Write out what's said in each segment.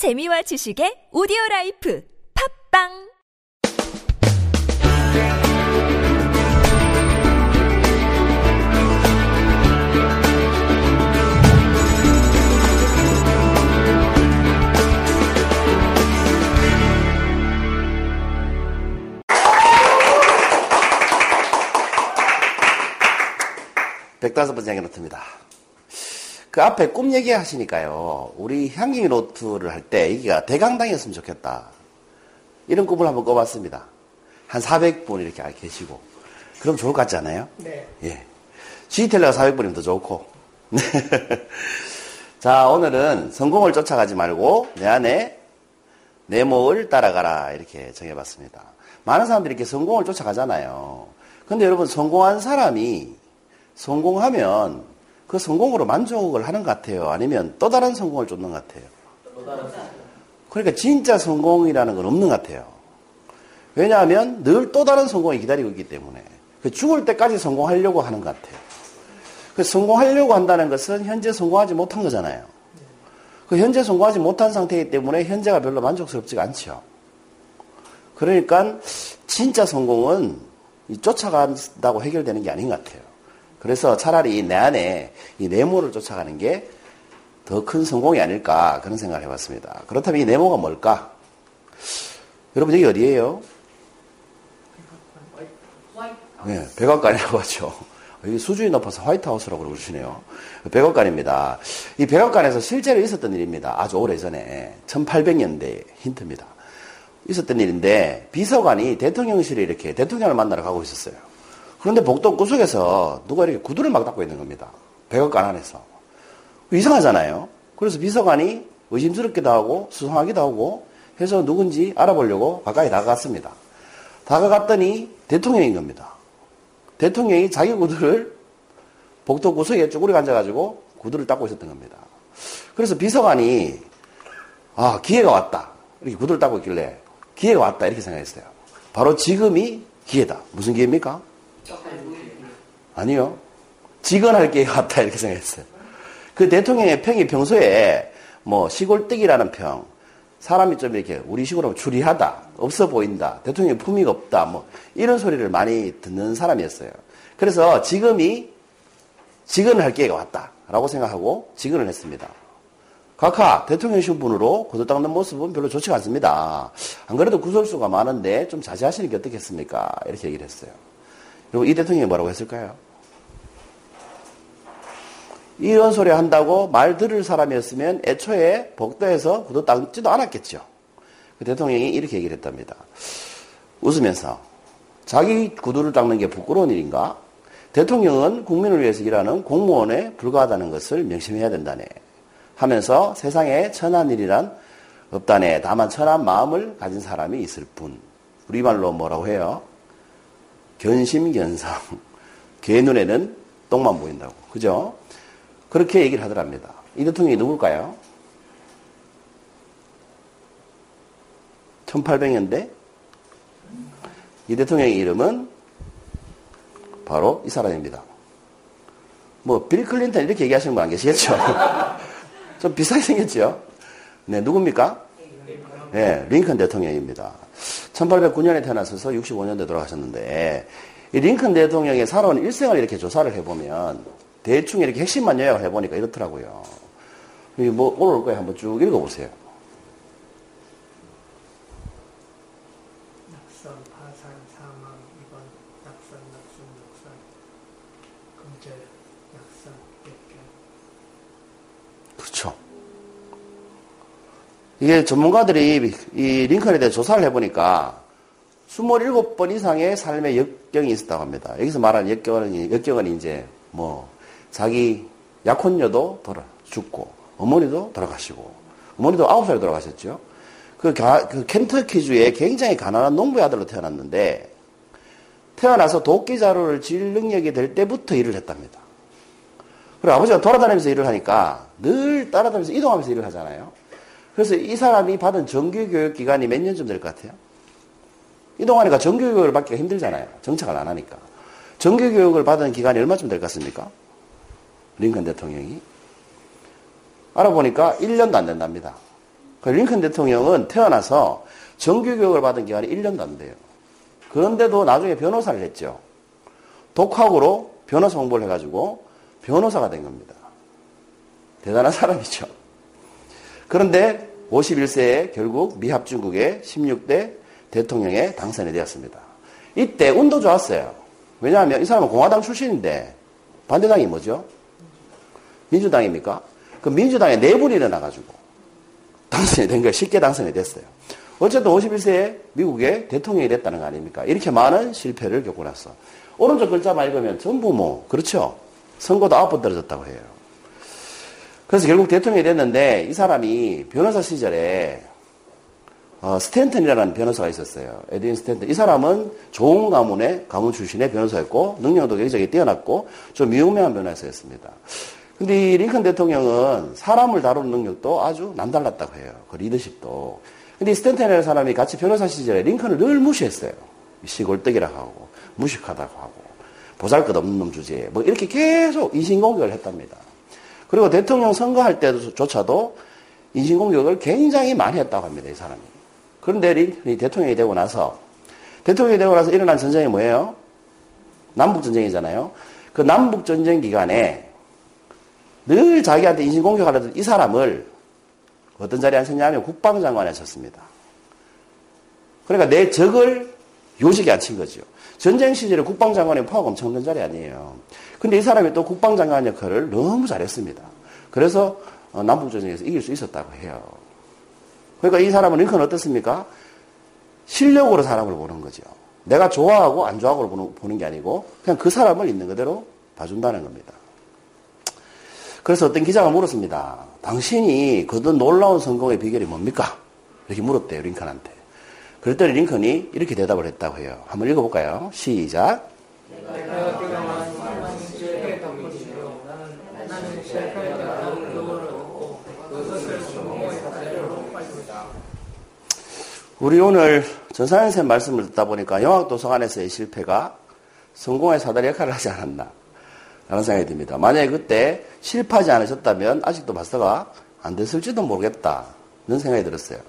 재미와 지식의 오디오 라이프 팝빵 백다섯 번째 노트입니다. 그 앞에 꿈 얘기 하시니까요. 우리 향기 노트를 할때 여기가 대강당이었으면 좋겠다. 이런 꿈을 한번 꿔봤습니다. 한 400분 이렇게 계시고. 그럼 좋을 것 같지 않아요? 네. 예. G텔레가 400분이면 더 좋고. 네. 자, 오늘은 성공을 쫓아가지 말고 내 안에 네모를 따라가라. 이렇게 정해봤습니다. 많은 사람들이 이렇게 성공을 쫓아가잖아요. 근데 여러분, 성공한 사람이 성공하면 그 성공으로 만족을 하는 것 같아요. 아니면 또 다른 성공을 쫓는 것 같아요. 그러니까 진짜 성공이라는 건 없는 것 같아요. 왜냐하면 늘 또 다른 성공이 기다리고 있기 때문에 그 죽을 때까지 성공하려고 하는 것 같아요. 그 성공하려고 한다는 것은 현재 성공하지 못한 거잖아요. 그 현재 성공하지 못한 상태이기 때문에 현재가 별로 만족스럽지가 않죠. 그러니까 진짜 성공은 쫓아간다고 해결되는 게 아닌 것 같아요. 그래서 차라리 내 안에 이 네모를 쫓아가는 게 더 큰 성공이 아닐까 그런 생각을 해봤습니다. 그렇다면 이 네모가 뭘까? 여러분 여기 어디예요? 네, 백악관이라고 하죠. 여기 수준이 높아서 화이트하우스라고 그러시네요. 백악관입니다. 이 백악관에서 실제로 있었던 일입니다. 아주 오래전에 1800년대 힌트입니다. 있었던 일인데 비서관이 대통령실에 이렇게 대통령을 만나러 가고 있었어요. 그런데 복도 구석에서 누가 이렇게 구두를 막 닦고 있는 겁니다. 백악관 안에서. 이상하잖아요. 그래서 비서관이 의심스럽기도 하고 수상하기도 하고 해서 누군지 알아보려고 가까이 다가갔습니다. 다가갔더니 대통령인 겁니다. 대통령이 자기 구두를 복도 구석에 쭈그리 앉아가지고 구두를 닦고 있었던 겁니다. 그래서 비서관이 아 기회가 왔다. 이렇게 구두를 닦고 있길래 기회가 왔다 이렇게 생각했어요. 바로 지금이 기회다. 무슨 기회입니까? 아니요. 직언할 기회가 왔다 이렇게 생각했어요. 그 대통령의 평이 평소에 뭐 시골뜨기라는 평, 사람이 좀 이렇게 우리 식으로 추리하다, 없어 보인다, 대통령의 품위가 없다, 뭐 이런 소리를 많이 듣는 사람이었어요. 그래서 지금이 직언을 할 기회가 왔다라고 생각하고 직언을 했습니다. 각하 대통령 신분으로 닦는 모습은 별로 좋지가 않습니다. 안 그래도 구설수가 많은데 좀 자제하시는 게 어떻겠습니까? 이렇게 얘기를 했어요. 그리고 이 대통령이 뭐라고 했을까요? 이런 소리 한다고 말 들을 사람이었으면 애초에 복도에서 구두 닦지도 않았겠죠. 그 대통령이 이렇게 얘기를 했답니다. 웃으면서 자기 구두를 닦는 게 부끄러운 일인가? 대통령은 국민을 위해서 일하는 공무원에 불과하다는 것을 명심해야 된다네. 하면서 세상에 천한 일이란 없다네. 다만 천한 마음을 가진 사람이 있을 뿐. 우리말로 뭐라고 해요? 견심견상. 개 눈에는 똥만 보인다고. 그죠? 그렇게 얘기를 하더랍니다. 이 대통령이 누굴까요? 1800년대 이 대통령의 이름은 바로 이 사람입니다. 뭐, 빌 클린턴 이렇게 얘기하시는 분 안 계시겠죠? 좀 비슷하게 생겼죠? 네, 누굽니까? 네, 링컨 대통령입니다. 1809년에 태어나셔서 65년대 돌아가셨는데, 이 링컨 대통령의 살아온 일생을 이렇게 조사를 해보면, 대충 이렇게 핵심만 요약을 해보니까 이렇더라고요. 뭐, 오늘 올 거에 한번 쭉 읽어보세요. 낙선, 파산, 사망, 입원, 낙선, 낙선, 낙선, 금절, 낙선, 역경. 그렇죠. 이게 전문가들이 이 링컨에 대해 조사를 해보니까 27번 이상의 삶의 역경이 있었다고 합니다. 여기서 말하는 역경은, 역경은 이제 뭐 자기 약혼녀도 돌아 죽고 어머니도 돌아가시고 어머니도 9살에 돌아가셨죠. 그, 가, 그 켄터키주에 굉장히 가난한 농부의 아들로 태어났는데 태어나서 도끼 자루를 질 능력이 될 때부터 일을 했답니다. 그리고 아버지가 돌아다니면서 일을 하니까 늘 따라다니면서 이동하면서 일을 하잖아요. 그래서 이 사람이 받은 정규교육 기간이 몇 년쯤 될 것 같아요? 이동하니까 정규교육을 받기가 힘들잖아요. 정착을 안 하니까. 정규교육을 받은 기간이 얼마쯤 될 것 같습니까? 링컨 대통령이. 알아보니까 1년도 안 된답니다. 그 링컨 대통령은 태어나서 정규교육을 받은 기간이 1년도 안 돼요. 그런데도 나중에 변호사를 했죠. 독학으로 변호사 공부를 해가지고 변호사가 된 겁니다. 대단한 사람이죠. 그런데 51세에 결국 미합중국의 16대 대통령에 당선이 되었습니다. 이때 운도 좋았어요. 왜냐하면 이 사람은 공화당 출신인데 반대당이 뭐죠? 민주당입니까? 그 민주당에 내분이 일어나가지고 당선이 된 거예요. 쉽게 당선이 됐어요. 어쨌든 51세에 미국의 대통령이 됐다는 거 아닙니까? 이렇게 많은 실패를 겪고 나서. 오른쪽 글자만 읽으면 전부 뭐, 그렇죠? 선거도 아홉 번 떨어졌다고 해요. 그래서 결국 대통령이 됐는데 이 사람이 변호사 시절에 어, 스탠턴이라는 변호사가 있었어요. 에드윈 스탠턴. 이 사람은 좋은 가문의 가문 출신의 변호사였고 능력도 굉장히 뛰어났고 좀 유명한 변호사였습니다. 근데 이 링컨 대통령은 사람을 다루는 능력도 아주 남달랐다고 해요. 그 리더십도. 근데 이 스탠턴이라는 사람이 같이 변호사 시절에 링컨을 늘 무시했어요. 시골뜨기라고 하고 무식하다고 하고 보잘것없는 놈 주제에 뭐 이렇게 계속 인신공격을 했답니다. 그리고 대통령 선거할 때조차도 인신공격을 굉장히 많이 했다고 합니다. 이 사람이. 그런데 링컨이 대통령이 되고 나서 대통령이 되고 나서 일어난 전쟁이 뭐예요? 남북전쟁이잖아요. 그 남북전쟁 기간에 늘 자기한테 인신공격하려던 이 사람을 어떤 자리에 앉혔냐면 국방장관에 앉혔습니다. 그러니까 내 적을 요직에 앉힌 거죠. 전쟁 시절에 국방장관의 파워가 엄청 큰 자리 아니에요. 근데 이 사람이 또 국방장관 역할을 너무 잘했습니다. 그래서 어, 남북전쟁에서 이길 수 있었다고 해요. 그러니까 이 사람은 링컨 어떻습니까? 실력으로 사람을 보는 거죠. 내가 좋아하고 안 좋아하고 보는 게 아니고 그냥 그 사람을 있는 그대로 봐준다는 겁니다. 그래서 어떤 기자가 물었습니다. 당신이 거둔 놀라운 성공의 비결이 뭡니까? 이렇게 물었대요, 링컨한테. 그랬더니 링컨이 이렇게 대답을 했다고 해요. 한번 읽어볼까요? 시작. 우리 오늘 전사연 선생님 말씀을 듣다 보니까 영학도서관에서의 실패가 성공의 사다리 역할을 하지 않았나 라는 생각이 듭니다. 만약에 그때 실패하지 않으셨다면 아직도 마스터가 안 됐을지도 모르겠다는 생각이 들었어요.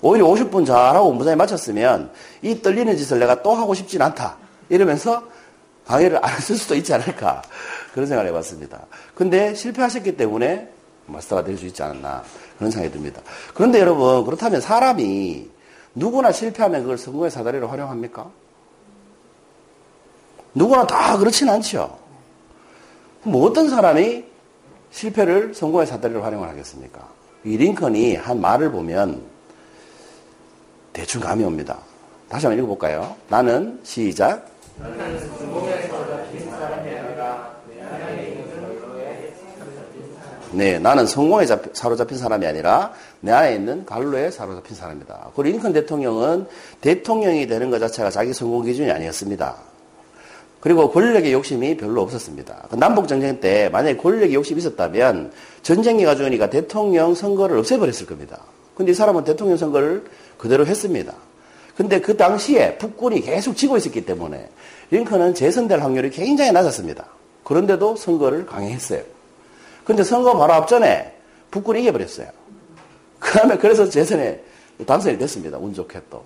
오히려 50분 잘하고 본부장에 마쳤으면 이 떨리는 짓을 내가 또 하고 싶진 않다. 이러면서 강의를 안 했을 수도 있지 않을까. 그런 생각을 해봤습니다. 근데 실패하셨기 때문에 마스터가 될 수 있지 않았나. 그런 생각이 듭니다. 그런데 여러분, 그렇다면 사람이 누구나 실패하면 그걸 성공의 사다리로 활용합니까? 누구나 다 그렇진 않죠. 뭐 어떤 사람이 실패를 성공의 사다리로 활용을 하겠습니까? 이 링컨이 한 말을 보면 대충 감이 옵니다. 다시 한번 읽어볼까요? 나는 시작. 네, 나는 성공에 잡, 사로잡힌 사람이 아니라 내 안에 있는 갈로에 사로잡힌 사람이다. 그리고 링컨 대통령은 대통령이 되는 것 자체가 자기 성공 기준이 아니었습니다. 그리고 권력의 욕심이 별로 없었습니다. 그 남북 전쟁 때 만약에 권력의 욕심이 있었다면 전쟁이 가져오니까 대통령 선거를 없애버렸을 겁니다. 근데 이 사람은 대통령 선거를 그대로 했습니다. 근데 그 당시에 북군이 계속 지고 있었기 때문에 링컨은 재선될 확률이 굉장히 낮았습니다. 그런데도 선거를 강행했어요. 근데 선거 바로 앞전에 북군이 이겨버렸어요. 그 다음에 그래서 재선에 당선이 됐습니다. 운 좋게 또.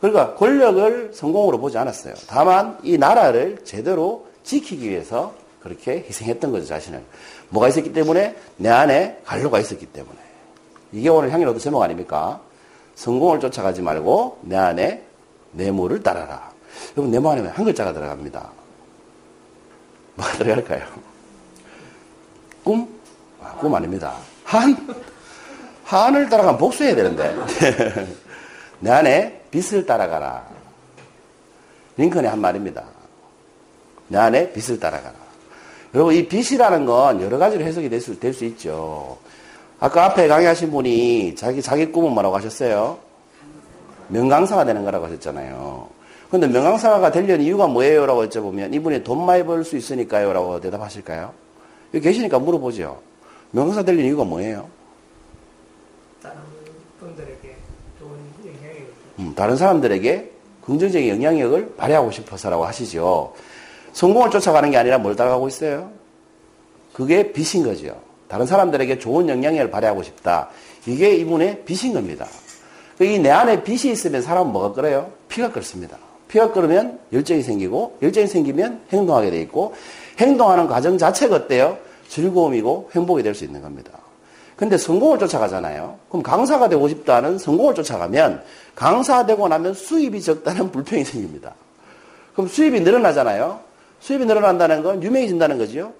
그러니까 권력을 성공으로 보지 않았어요. 다만 이 나라를 제대로 지키기 위해서 그렇게 희생했던 거죠, 자신을. 뭐가 있었기 때문에? 내 안에 갈로가 있었기 때문에. 이게 오늘 향연어도 제목 아닙니까? 성공을 쫓아가지 말고 내 안에 내모를 따라라. 여러분, 내모 안에 한 글자가 들어갑니다. 뭐가 들어갈까요? 꿈? 아, 꿈 아닙니다. 한? 한을 따라가면 복수해야 되는데. 내 안에 빛을 따라가라. 링컨이 한 말입니다. 내 안에 빛을 따라가라. 여러분, 이 빛이라는 건 여러 가지로 해석이 될 수, 될 수 있죠. 아까 앞에 강의하신 분이 자기, 자기 꿈은 뭐라고 하셨어요? 명강사가 되는 거라고 하셨잖아요. 근데 명강사가 되려는 이유가 뭐예요? 라고 여쭤보면 이분이 돈 많이 벌 수 있으니까요? 라고 대답하실까요? 여기 계시니까 물어보죠. 명강사 되려는 이유가 뭐예요? 다른 분들에게 좋은 영향을 음, 다른 사람들에게 긍정적인 영향력을 발휘하고 싶어서라고 하시죠. 성공을 쫓아가는 게 아니라 뭘 따라가고 있어요? 그게 빛인 거죠. 다른 사람들에게 좋은 영향력을 발휘하고 싶다. 이게 이분의 빛인 겁니다. 이 내 안에 빛이 있으면 사람은 뭐가 끓어요? 피가 끓습니다. 피가 끓으면 열정이 생기고 열정이 생기면 행동하게 돼 있고 행동하는 과정 자체가 어때요? 즐거움이고 행복이 될 수 있는 겁니다. 근데 성공을 쫓아가잖아요. 그럼 강사가 되고 싶다는 성공을 쫓아가면 강사 되고 나면 수입이 적다는 불평이 생깁니다. 그럼 수입이 늘어나잖아요. 수입이 늘어난다는 건 유명해진다는 거죠.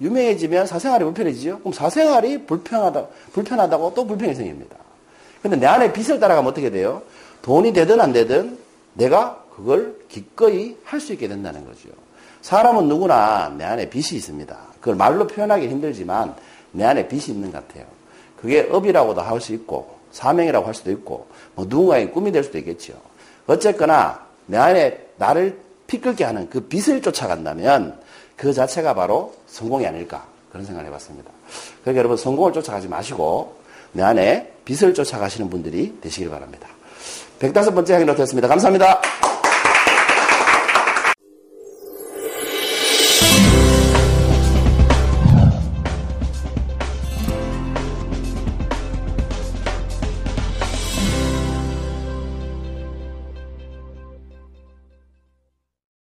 유명해지면 사생활이 불편해지죠. 그럼 사생활이 불편하다, 불편하다고 또 불평이 생깁니다. 근데 내 안에 빚을 따라가면 어떻게 돼요? 돈이 되든 안 되든 내가 그걸 기꺼이 할 수 있게 된다는 거죠. 사람은 누구나 내 안에 빚이 있습니다. 그걸 말로 표현하기 힘들지만 내 안에 빚이 있는 것 같아요. 그게 업이라고도 할 수 있고 사명이라고 할 수도 있고 뭐 누군가의 꿈이 될 수도 있겠죠. 어쨌거나 내 안에 나를 피 끓게 하는 그 빛을 쫓아간다면 그 자체가 바로 성공이 아닐까 그런 생각을 해봤습니다. 그러니까 여러분 성공을 쫓아가지 마시고 내 안에 빛을 쫓아가시는 분들이 되시길 바랍니다. 105번째 항의로 되었습니다. 감사합니다.